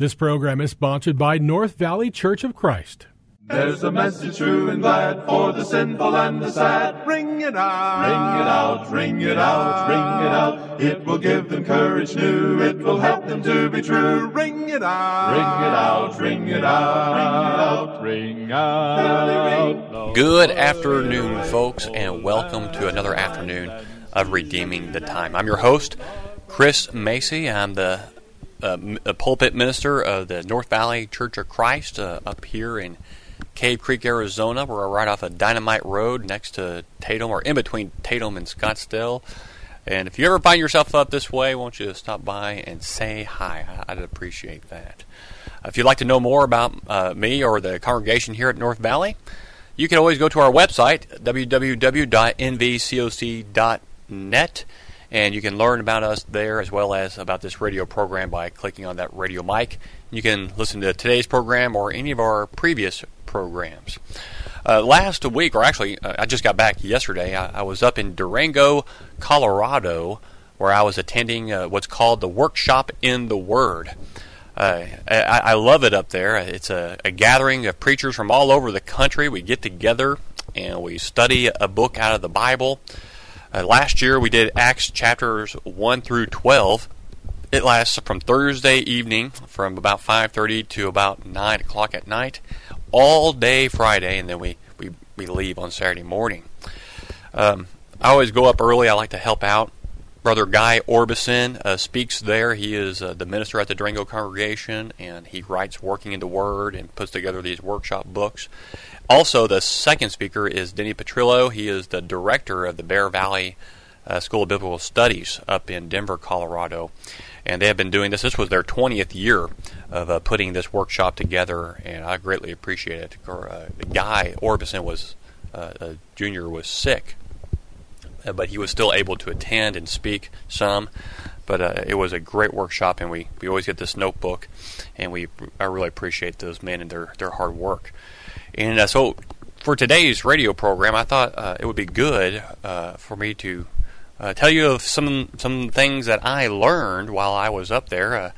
This program is sponsored by North Valley Church of Christ. There's a message true and glad for the sinful and the sad. Ring it out, ring it out, ring it out, ring it out. It will give them courage new. It will help them to be true. Ring it out, ring it out, ring it out, ring it out, ring out. Good afternoon, folks, and welcome to another afternoon of Redeeming the Time. I'm your host, Chris Macy. I'm the a pulpit minister of the North Valley Church of Christ uh, up here in Cave Creek, Arizona. We're right off of Dynamite Road next to Tatum, or in between Tatum and Scottsdale. And if you ever find yourself up this way, won't you stop by and say hi? I'd appreciate that. If you'd like to know more about uh, me or the congregation here at North Valley, you can always go to our website, www.nvcoc.net and you can learn about us there as well as about this radio program by clicking on that radio mic. You can listen to today's program or any of our previous programs. Uh, last week, or actually, uh, I just got back yesterday. I, I, was up in Durango, Colorado, where I was attending uh, what's called the Workshop in the Word. Uh, I, I, love it up there. It's a, a gathering of preachers from all over the country. We get together and we study a book out of the Bible. Uh, last year we did Acts chapters 1 through 12. It lasts from Thursday evening from about 5.30 to about 9 o'clock at night, all day Friday, and then we, we, we leave on Saturday morning. Um, I always go up early. I like to help out. Brother Guy Orbison uh, speaks there. He is uh, the minister at the Durango congregation, and he writes Working in the Word and puts together these workshop books. Also, the second speaker is Denny Petrillo. He is the director of the Bear Valley uh, School of Biblical Studies up in Denver, Colorado. And they have been doing this. This was their 20th year of uh, putting this workshop together, and I greatly appreciate it. Uh, Guy Orbison was uh, a junior was sick, but he was still able to attend and speak some. But uh, it was a great workshop, and we, we always get this notebook, and we I really appreciate those men and their, their hard work. And uh, so for today's radio program, I thought uh, it would be good uh, for me to uh, tell you of some some things that I learned while I was up there. Uh,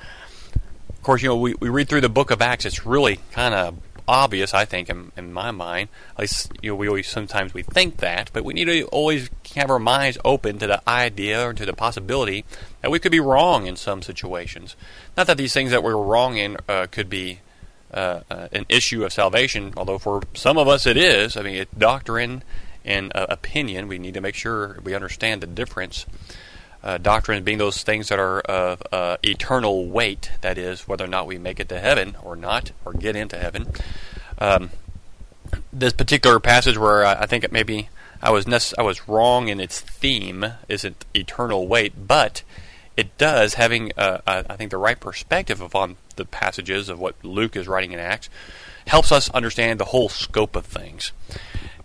of course, you know we, we read through the Book of Acts. It's really kind of obvious, I think, in, in, my mind. At least you know we always sometimes we think that, but we need to always have our minds open to the idea or to the possibility that we could be wrong in some situations. Not that these things that we're wrong in uh, could be uh, uh, an issue of salvation, although for some of us it is. I mean, doctrine and uh, opinion. We need to make sure we understand the difference. Uh, doctrine being those things that are of uh, eternal weight, that is, whether or not we make it to heaven or not, or get into heaven. Um, this particular passage where I think it maybe I was nec- I was wrong in its theme isn't eternal weight, but it does, having uh, I think the right perspective upon the passages of what Luke is writing in Acts, helps us understand the whole scope of things.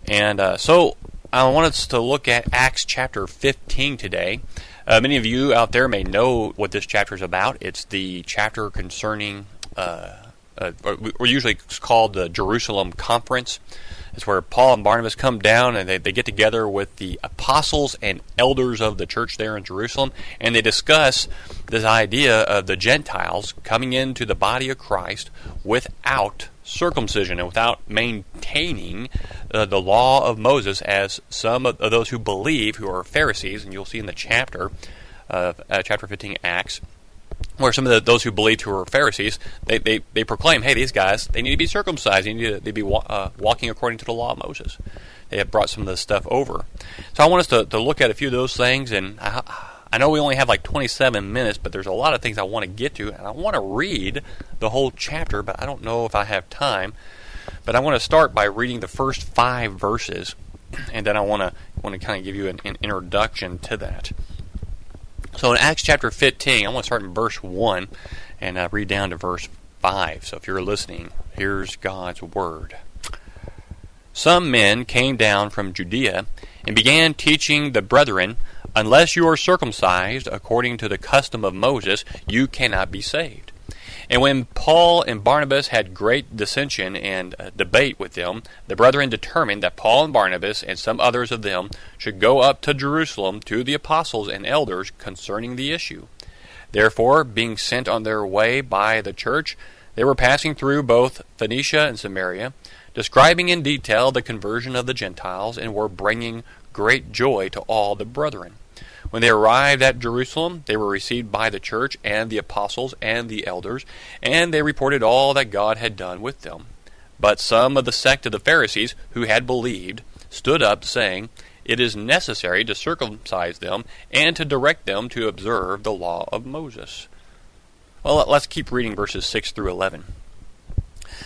And uh, so I want us to look at Acts chapter 15 today. Uh, many of you out there may know what this chapter is about. It's the chapter concerning, uh, uh we're usually called the Jerusalem Conference. It's where Paul and Barnabas come down and they, they get together with the apostles and elders of the church there in Jerusalem and they discuss this idea of the Gentiles coming into the body of Christ without circumcision and without maintaining uh, the law of Moses as some of those who believe, who are Pharisees, and you'll see in the chapter, of uh, chapter 15 Acts, where some of the, those who believed who were Pharisees, they, they, they proclaim, hey, these guys, they need to be circumcised. They need to, they be uh, walking according to the law of Moses. They have brought some of this stuff over. So I want us to, to look at a few of those things. And I, I know we only have like 27 minutes, but there's a lot of things I want to get to. And I want to read the whole chapter, but I don't know if I have time. But I want to start by reading the first five verses. And then I want to, want to kind of give you an, an introduction to that. So in Acts chapter 15, I want to start in verse 1 and uh, read down to verse 5. So if you're listening, here's God's word. Some men came down from Judea and began teaching the brethren, Unless you are circumcised according to the custom of Moses, you cannot be saved. And when Paul and Barnabas had great dissension and uh, debate with them, the brethren determined that Paul and Barnabas and some others of them should go up to Jerusalem to the apostles and elders concerning the issue. Therefore, being sent on their way by the church, they were passing through both Phoenicia and Samaria, describing in detail the conversion of the Gentiles, and were bringing great joy to all the brethren. When they arrived at Jerusalem, they were received by the church and the apostles and the elders, and they reported all that God had done with them. But some of the sect of the Pharisees who had believed stood up, saying, It is necessary to circumcise them and to direct them to observe the law of Moses. Well, let's keep reading verses 6 through 11.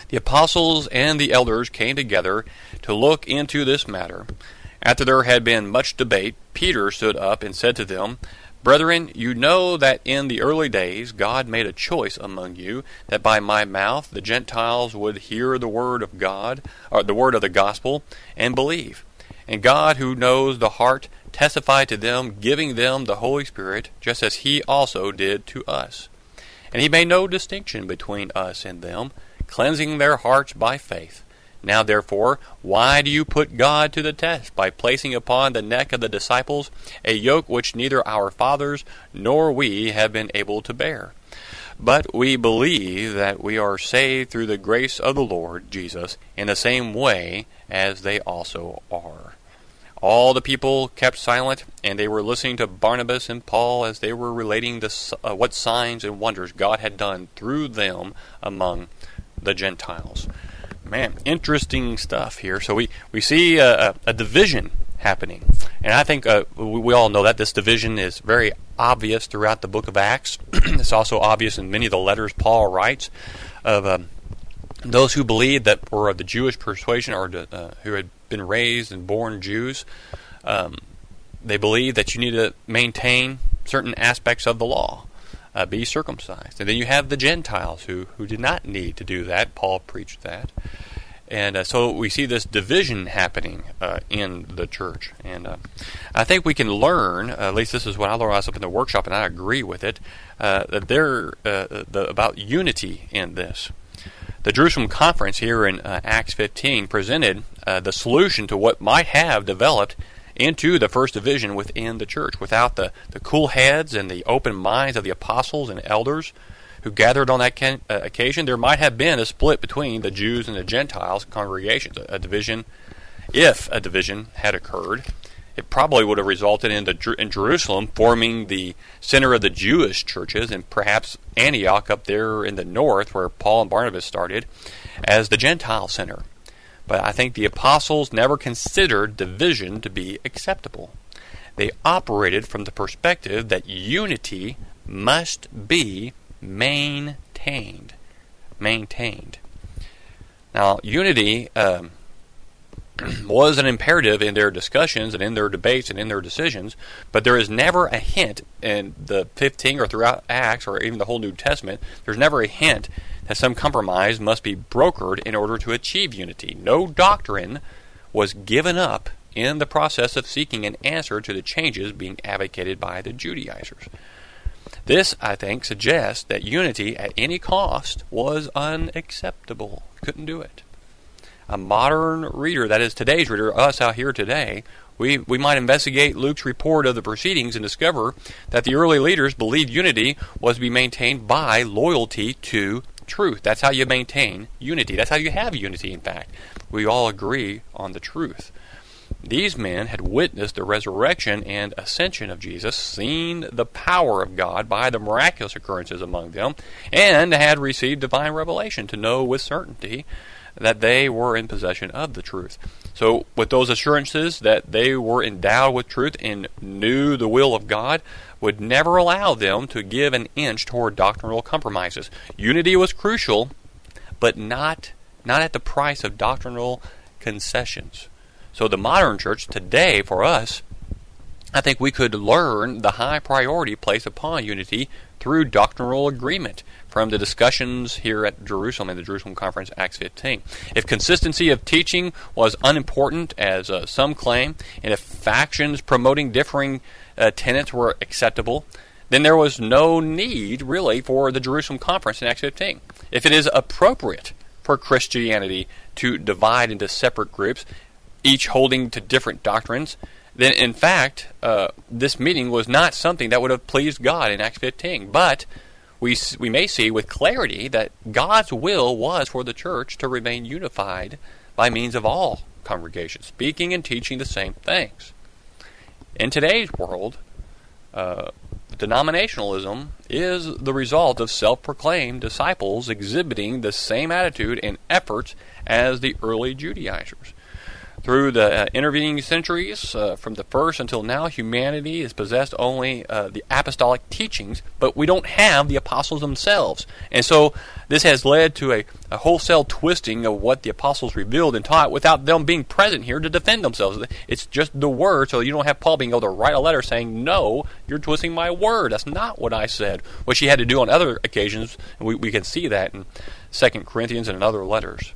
The apostles and the elders came together to look into this matter. After there had been much debate, Peter stood up and said to them, Brethren, you know that in the early days God made a choice among you, that by my mouth the Gentiles would hear the word of God, or the word of the gospel, and believe. And God, who knows the heart, testified to them, giving them the Holy Spirit, just as He also did to us. And He made no distinction between us and them, cleansing their hearts by faith. Now, therefore, why do you put God to the test by placing upon the neck of the disciples a yoke which neither our fathers nor we have been able to bear? But we believe that we are saved through the grace of the Lord Jesus in the same way as they also are. All the people kept silent, and they were listening to Barnabas and Paul as they were relating the, uh, what signs and wonders God had done through them among the Gentiles. Man, interesting stuff here. So we, we see a, a division happening. And I think uh, we, we, all know that this division is very obvious throughout the book of Acts. it's also obvious in many of the letters Paul writes of um, those who believed that were of the Jewish persuasion or uh, who had been raised and born Jews. Um, they believe that you need to maintain certain aspects of the law uh, be circumcised. And then you have the Gentiles who, who did not need to do that. Paul preached that. And uh, so we see this division happening uh, in the church. And uh, I think we can learn, at least this is what I learned up in the workshop, and I agree with it, uh, that there uh, the, about unity in this. The Jerusalem Conference here in uh, Acts 15 presented the solution to what might have developed into the first division within the church. Without the, the cool heads and the open minds of the apostles and elders who gathered on that can, uh, occasion, there might have been a split between the Jews and the Gentiles congregations, a, a, division. If a division had occurred, it probably would have resulted in, the, in Jerusalem forming the center of the Jewish churches, and perhaps Antioch up there in the north, where Paul and Barnabas started, as the Gentile center. But I think the apostles never considered division to be acceptable. They operated from the perspective that unity must be maintained. Maintained. Now, unity um, was an imperative in their discussions and in their debates and in their decisions, but there is never a hint in the 15 or throughout Acts or even the whole New Testament, there's never a hint that some compromise must be brokered in order to achieve unity. No doctrine was given up in the process of seeking an answer to the changes being advocated by the Judaizers. This, I think, suggests that unity at any cost was unacceptable. Couldn't do it. A modern reader, that is today's reader, us out here today, we, we might investigate Luke's report of the proceedings and discover that the early leaders believed unity was to be maintained by loyalty to truth. That's how you maintain unity. That's how you have unity, in fact. We all agree on the truth. These men had witnessed the resurrection and ascension of Jesus, seen the power of God by the miraculous occurrences among them, and had received divine revelation to know with certainty that they were in possession of the truth. So, with those assurances that they were endowed with truth and knew the will of God, would never allow them to give an inch toward doctrinal compromises. Unity was crucial, but not not at the price of doctrinal concessions. So the modern church today for us I think we could learn the high priority placed upon unity through doctrinal agreement from the discussions here at Jerusalem in the Jerusalem Conference, Acts 15. If consistency of teaching was unimportant, as uh, some claim, and if factions promoting differing uh, tenets were acceptable, then there was no need really for the Jerusalem conference in Acts 15. If it is appropriate for Christianity to divide into separate groups, each holding to different doctrines, then in fact, uh, this meeting was not something that would have pleased God in Acts 15. But we, we may see with clarity that God's will was for the church to remain unified by means of all congregations, speaking and teaching the same things. In today's world, uh, denominationalism is the result of self proclaimed disciples exhibiting the same attitude and efforts as the early Judaizers. Through the uh, intervening centuries, uh, from the first until now, humanity has possessed only uh, the apostolic teachings, but we don't have the apostles themselves. And so this has led to a, a, wholesale twisting of what the apostles revealed and taught without them being present here to defend themselves. It's just the word, so you don't have Paul being able to write a letter saying, No, you're twisting my word. That's not what I said. Which he had to do on other occasions, and we, we can see that in 2 Corinthians and in other letters.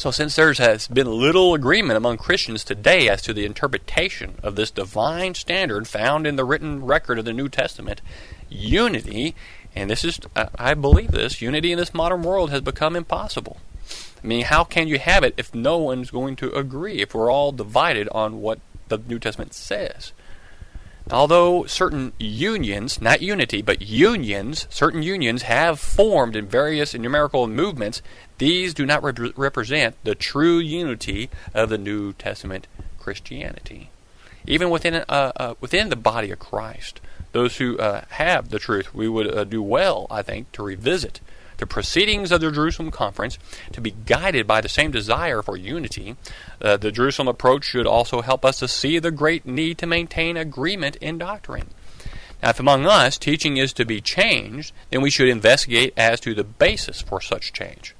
So, since there has been little agreement among Christians today as to the interpretation of this divine standard found in the written record of the New Testament, unity, and this is, I believe this, unity in this modern world has become impossible. I mean, how can you have it if no one's going to agree, if we're all divided on what the New Testament says? Although certain unions, not unity, but unions, certain unions have formed in various ecumenical movements, these do not rep- represent the true unity of the New Testament Christianity. Even within, uh, uh, within the body of Christ, those who uh, have the truth, we would uh, do well, I think, to revisit the proceedings of the Jerusalem Conference to be guided by the same desire for unity. Uh, the Jerusalem approach should also help us to see the great need to maintain agreement in doctrine. Now, if among us teaching is to be changed, then we should investigate as to the basis for such change.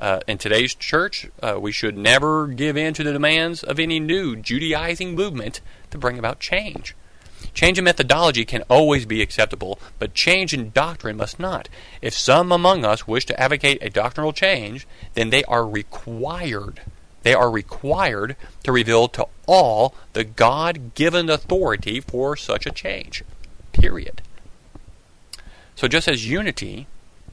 Uh, in today's church, uh, we should never give in to the demands of any new Judaizing movement to bring about change. Change in methodology can always be acceptable, but change in doctrine must not. If some among us wish to advocate a doctrinal change, then they are required. They are required to reveal to all the God given authority for such a change. Period. So, just as unity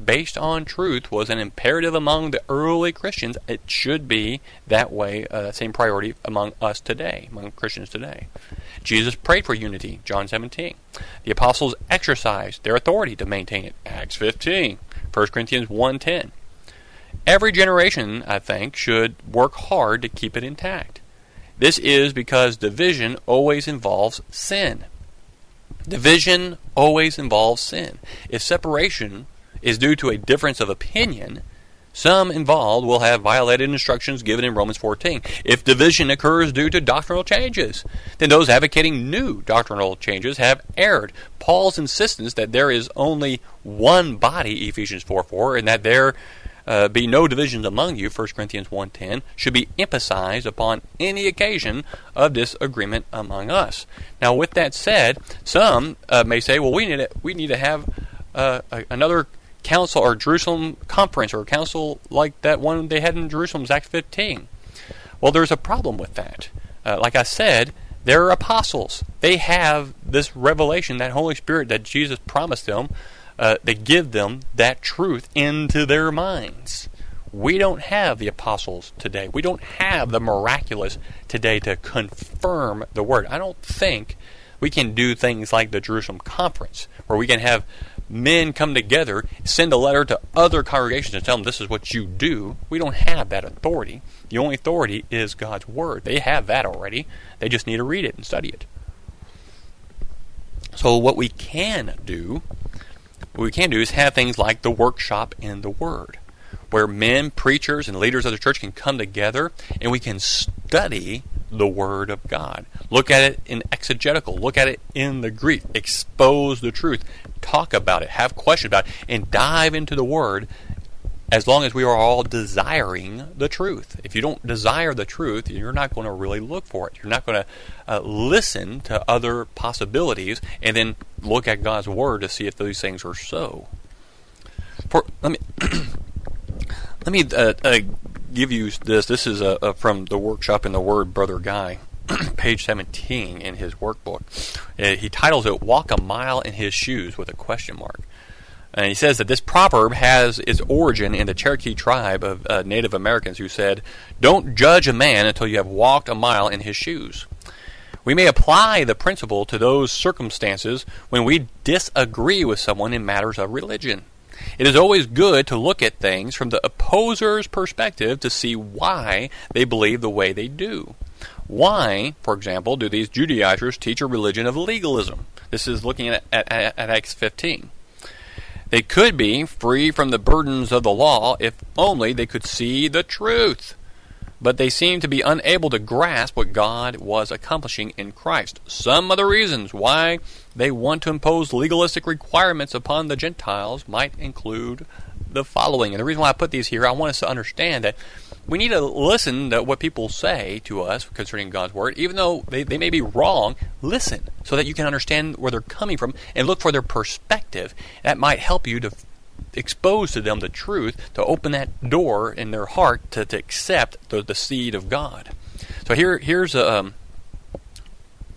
based on truth was an imperative among the early Christians, it should be that way, uh, same priority among us today, among Christians today. Jesus prayed for unity, John 17. The apostles exercised their authority to maintain it, Acts 15, 1 Corinthians 1.10. Every generation, I think, should work hard to keep it intact. This is because division always involves sin. Division always involves sin. If separation is due to a difference of opinion, some involved will have violated instructions given in Romans 14. If division occurs due to doctrinal changes, then those advocating new doctrinal changes have erred. Paul's insistence that there is only one body, Ephesians 4 4, and that there uh, be no divisions among you, 1 Corinthians 1.10, should be emphasized upon any occasion of disagreement among us. Now, with that said, some uh, may say, well, we need to, we need to have uh, another council or Jerusalem conference or council like that one they had in Jerusalem, Acts 15. Well, there's a problem with that. Uh, like I said, they're apostles. They have this revelation, that Holy Spirit that Jesus promised them. Uh, they give them that truth into their minds. We don't have the apostles today. We don't have the miraculous today to confirm the word. I don't think we can do things like the Jerusalem conference, where we can have men come together, send a letter to other congregations and tell them this is what you do. We don't have that authority. The only authority is God's Word. They have that already. They just need to read it and study it. So, what we can do, what we can do is have things like the workshop in the Word, where men, preachers, and leaders of the church can come together and we can study the Word of God. Look at it in exegetical. Look at it in the Greek. Expose the truth. Talk about it. Have questions about it. And dive into the Word as long as we are all desiring the truth. If you don't desire the truth, you're not going to really look for it. You're not going to uh, listen to other possibilities and then look at God's Word to see if those things are so. For, let me. let me uh, uh, give you this. This is uh, uh, from the workshop in the Word, Brother Guy, page 17 in his workbook. Uh, he titles it "Walk a Mile in His Shoes" with a question mark. And he says that this proverb has its origin in the Cherokee tribe of uh, Native Americans who said, "Don't judge a man until you have walked a mile in his shoes." We may apply the principle to those circumstances when we disagree with someone in matters of religion. It is always good to look at things from the opposer's perspective to see why they believe the way they do. Why, for example, do these Judaizers teach a religion of legalism? This is looking at, at, at Acts 15. They could be free from the burdens of the law if only they could see the truth. But they seem to be unable to grasp what God was accomplishing in Christ. Some of the reasons why they want to impose legalistic requirements upon the Gentiles might include the following. And the reason why I put these here, I want us to understand that we need to listen to what people say to us concerning God's Word, even though they, they may be wrong. Listen so that you can understand where they're coming from and look for their perspective. That might help you to expose to them the truth, to open that door in their heart to, to accept the, the seed of God. So here, here's um,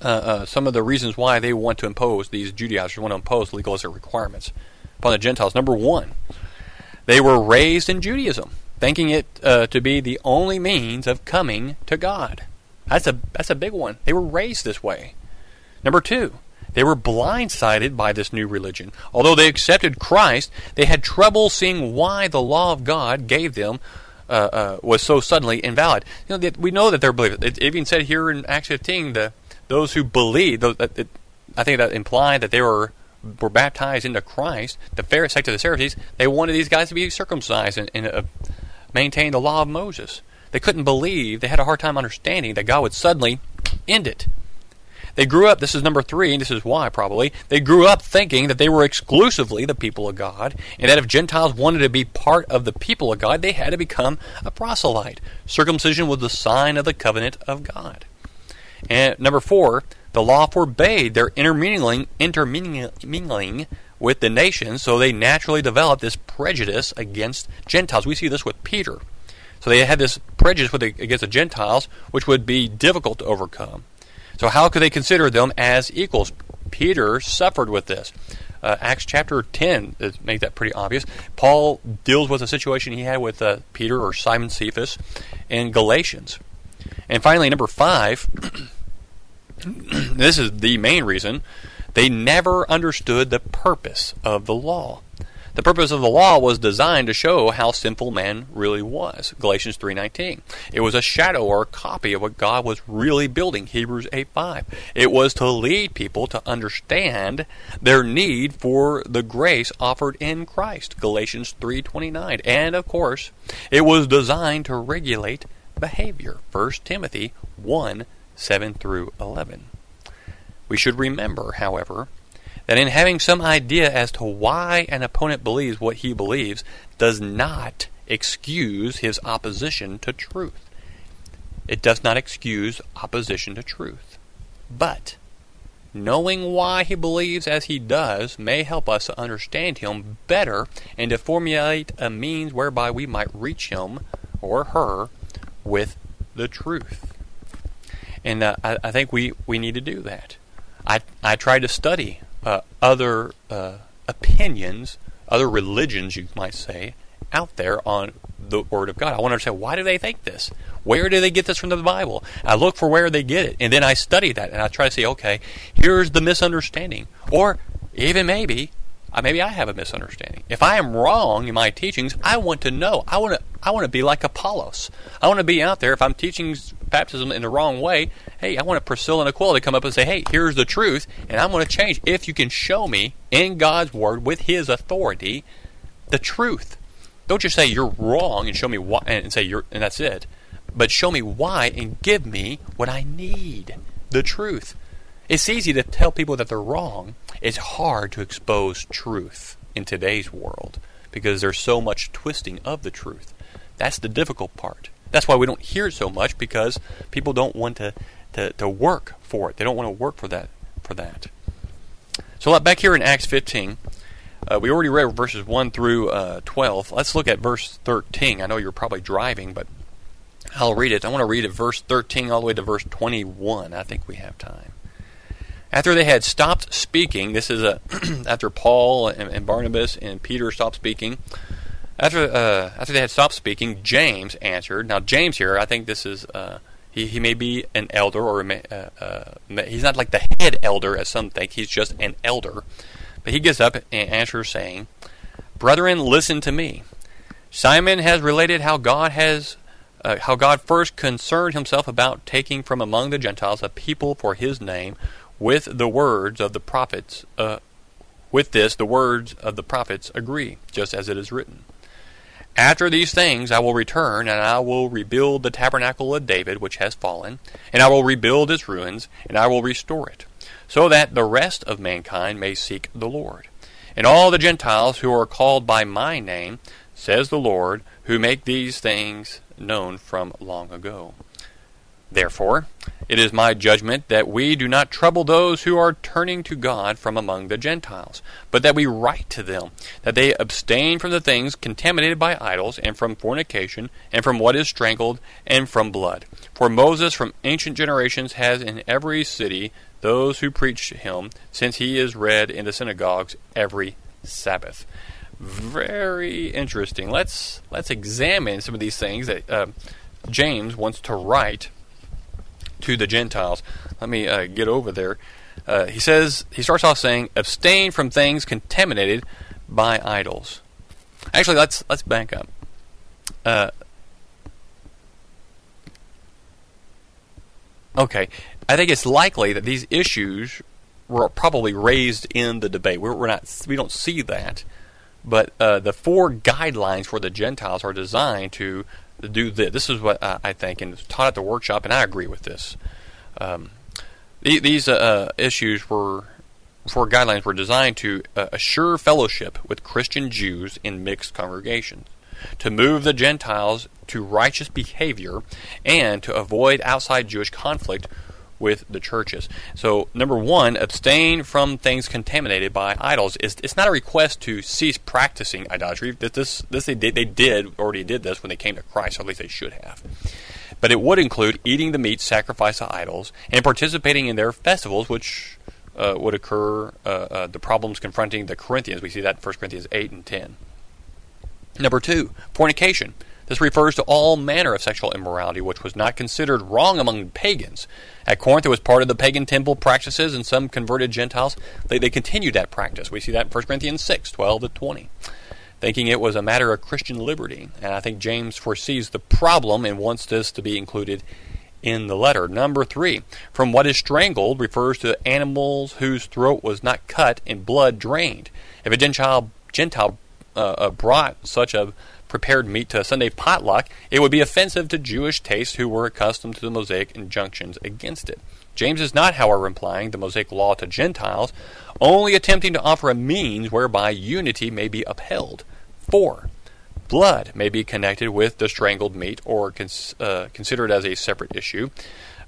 uh, uh, some of the reasons why they want to impose, these Judaizers want to impose legalistic requirements upon the Gentiles. Number one, they were raised in Judaism thinking it uh, to be the only means of coming to God. That's a that's a big one. They were raised this way. Number 2, they were blindsided by this new religion. Although they accepted Christ, they had trouble seeing why the law of God gave them uh, uh, was so suddenly invalid. You know, we know that they're believers. It even said here in Acts 15, the those who believe, those, it, I think that implied that they were were baptized into Christ. The Pharisees, to the Pharisees, they wanted these guys to be circumcised and, and uh, maintain the law of Moses. They couldn't believe, they had a hard time understanding that God would suddenly end it. They grew up, this is number three, and this is why probably, they grew up thinking that they were exclusively the people of God, and that if Gentiles wanted to be part of the people of God, they had to become a proselyte. Circumcision was the sign of the covenant of God. And number four, the law forbade their intermingling, intermingling with the nations, so they naturally developed this prejudice against Gentiles. We see this with Peter. So they had this prejudice the, against the Gentiles, which would be difficult to overcome. So how could they consider them as equals? Peter suffered with this. Uh, Acts chapter 10 makes that pretty obvious. Paul deals with a situation he had with uh, Peter or Simon Cephas in Galatians. And finally, number five, this is the main reason they never understood the purpose of the law. The purpose of the law was designed to show how sinful man really was. Galatians 3:19. It was a shadow or a copy of what God was really building. Hebrews 8:5. It was to lead people to understand their need for the grace offered in Christ. Galatians 3:29. And of course, it was designed to regulate behavior. 1 Timothy 1 7 through 11. We should remember, however, that in having some idea as to why an opponent believes what he believes does not excuse his opposition to truth. It does not excuse opposition to truth. But knowing why he believes as he does may help us to understand him better and to formulate a means whereby we might reach him or her with the truth. And uh, I, I think we, we need to do that. I, I tried to study uh, other uh, opinions, other religions, you might say, out there on the Word of God. I want to understand why do they think this? Where do they get this from the Bible? I look for where they get it, and then I study that, and I try to say, okay, here's the misunderstanding, or even maybe, uh, maybe I have a misunderstanding. If I am wrong in my teachings, I want to know. I want to, I want to be like Apollos. I want to be out there. If I'm teaching baptism in the wrong way, hey, I want a Priscilla and Aquila to come up and say, hey, here's the truth, and I'm going to change. If you can show me in God's Word with His authority the truth. Don't just say you're wrong and show me why, and say you're, and that's it. But show me why and give me what I need the truth. It's easy to tell people that they're wrong. It's hard to expose truth in today's world because there's so much twisting of the truth. That's the difficult part. That's why we don't hear it so much because people don't want to, to, to work for it. They don't want to work for that for that. So back here in Acts 15, uh, we already read verses 1 through uh, 12. Let's look at verse 13. I know you're probably driving, but I'll read it. I want to read it verse 13 all the way to verse 21. I think we have time. After they had stopped speaking, this is a, after Paul and, and Barnabas and Peter stopped speaking. After uh, after they had stopped speaking, James answered. Now James here, I think this is uh, He, he may be an elder, or uh, uh, he's not like the head elder, as some think. He's just an elder. But he gets up and answers, saying, Brethren, listen to me. Simon has related how God has uh, how God first concerned himself about taking from among the Gentiles a people for his name with the words of the prophets. With this, the words of the prophets agree, just as it is written. After these things I will return, and I will rebuild the tabernacle of David, which has fallen, and I will rebuild its ruins, and I will restore it, so that the rest of mankind may seek the Lord. And all the Gentiles who are called by my name, says the Lord, who make these things known from long ago. Therefore, it is my judgment that we do not trouble those who are turning to God from among the Gentiles, but that we write to them that they abstain from the things contaminated by idols, and from fornication, and from what is strangled, and from blood. For Moses from ancient generations has in every city those who preach him, since he is read in the synagogues every Sabbath. Very interesting. Let's let's examine some of these things that uh, James wants to write to the Gentiles. Let me uh, get over there. Uh, he says he starts off saying, "Abstain from things contaminated by idols." Actually, let's let's back up. Uh, okay, I think it's likely that these issues were probably raised in the debate. We're, we're not we don't see that, but uh, the four guidelines for the Gentiles are designed to do this. This is what I think, and it's taught at the workshop, and I agree with this. Um, these uh, issues were, for guidelines were designed to uh, assure fellowship with Christian Jews in mixed congregations, to move the Gentiles to righteous behavior, and to avoid outside Jewish conflict with the churches. So, number one, abstain from things contaminated by idols. It's, it's not a request to cease practicing idolatry. This, this they did, they did already did this when they came to Christ, or at least they should have. But it would include eating the meat sacrificed to idols and participating in their festivals, which uh, would occur. Uh, uh, the problems confronting the Corinthians. We see that in 1 Corinthians eight and ten. Number two, fornication. This refers to all manner of sexual immorality which was not considered wrong among pagans. At Corinth, it was part of the pagan temple practices, and some converted Gentiles, they, they continued that practice. We see that in 1 Corinthians 6, 12 to 20, thinking it was a matter of Christian liberty. And I think James foresees the problem and wants this to be included in the letter. Number three, from what is strangled refers to animals whose throat was not cut and blood drained. If a Gentile, Gentile uh, uh brought such a prepared meat to a Sunday potluck, it would be offensive to Jewish tastes who were accustomed to the Mosaic injunctions against it. James is not, however, implying the Mosaic law to Gentiles, only attempting to offer a means whereby unity may be upheld. 4. Blood may be connected with the strangled meat or cons- uh, considered as a separate issue.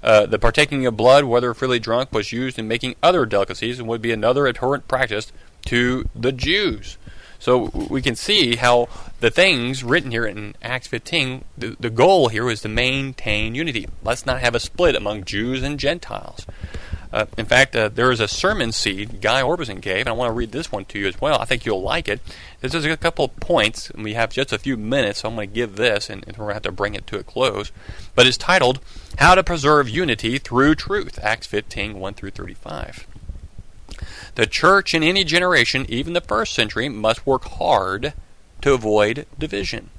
Uh, the partaking of blood, whether freely drunk, was used in making other delicacies and would be another abhorrent practice to the Jews. So we can see how the things written here in Acts 15, the, the goal here is to maintain unity. Let's not have a split among Jews and Gentiles. Uh, in fact, uh, there is a sermon seed Guy Orbison gave, and I want to read this one to you as well. I think you'll like it. This is a couple of points, and we have just a few minutes, so I'm going to give this, and, and we're going to have to bring it to a close. But it's titled, How to Preserve Unity Through Truth, Acts 15, 1 through 35. The church in any generation, even the first century, must work hard to avoid division.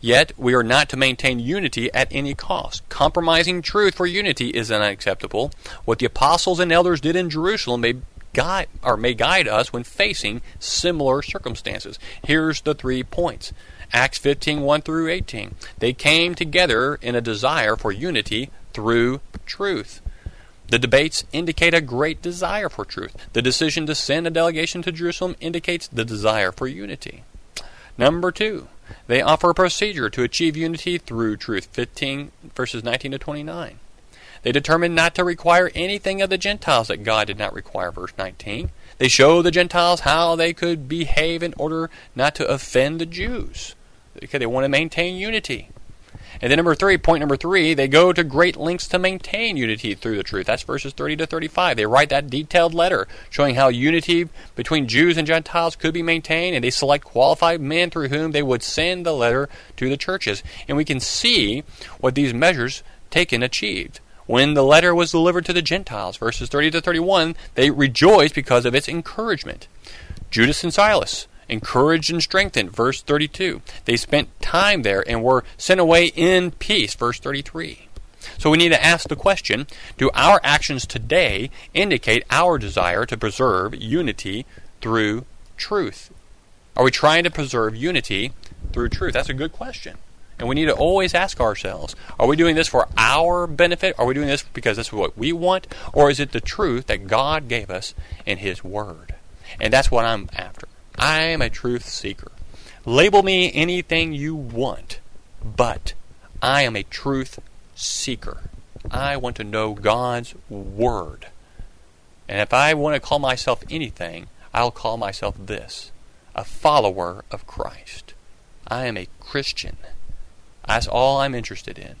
Yet, we are not to maintain unity at any cost. Compromising truth for unity is unacceptable. What the apostles and elders did in Jerusalem may guide or may guide us when facing similar circumstances. Here's the three points. Acts 15, 1 through 18. They came together in a desire for unity through truth. The debates indicate a great desire for truth. The decision to send a delegation to Jerusalem indicates the desire for unity. Number two, they offer a procedure to achieve unity through truth. 15 verses 19 to 29. They determined not to require anything of the Gentiles that God did not require. Verse 19. They show the Gentiles how they could behave in order not to offend the Jews. Because they want to maintain unity. And then number three, point number three, they go to great lengths to maintain unity through the truth. That's verses 30 to 35. They write that detailed letter showing how unity between Jews and Gentiles could be maintained, and they select qualified men through whom they would send the letter to the churches. And we can see what these measures taken achieved. When the letter was delivered to the Gentiles, verses 30 to 31, they rejoiced because of its encouragement. Judas and Silas, encouraged and strengthened, verse 32. They spent time there and were sent away in peace, verse 33. So we need to ask the question Do our actions today indicate our desire to preserve unity through truth? Are we trying to preserve unity through truth? That's a good question. And we need to always ask ourselves are we doing this for our benefit? Are we doing this because this is what we want? Or is it the truth that God gave us in His Word? And that's what I'm after. I am a truth seeker. Label me anything you want, but I am a truth seeker. I want to know God's Word. And if I want to call myself anything, I'll call myself this a follower of Christ. I am a Christian. That's all I'm interested in.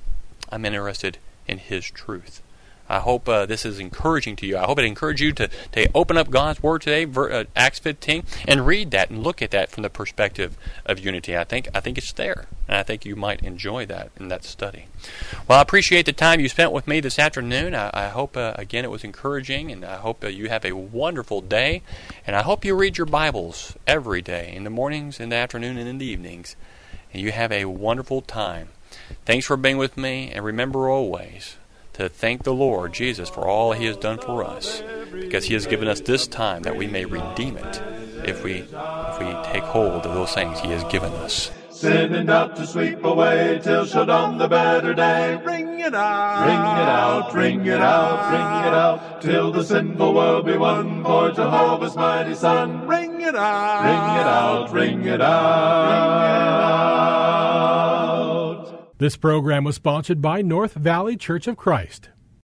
I'm interested in His truth. I hope uh, this is encouraging to you. I hope it encourages you to, to open up God's Word today, ver, uh, Acts 15, and read that and look at that from the perspective of unity. I think I think it's there, and I think you might enjoy that in that study. Well, I appreciate the time you spent with me this afternoon. I, I hope uh, again it was encouraging, and I hope uh, you have a wonderful day. And I hope you read your Bibles every day, in the mornings, in the afternoon, and in the evenings, and you have a wonderful time. Thanks for being with me, and remember always to thank the Lord Jesus for all he has done for us, because he has given us this time that we may redeem it if we if we take hold of those things he has given us. Sending out to sweep away till shall dawn the better day. Ring it out, ring it out, ring it out, ring it out, till the sinful world be won for Jehovah's mighty Son. Ring it out, Ring it out, ring it out, ring it out. This program was sponsored by North Valley Church of Christ.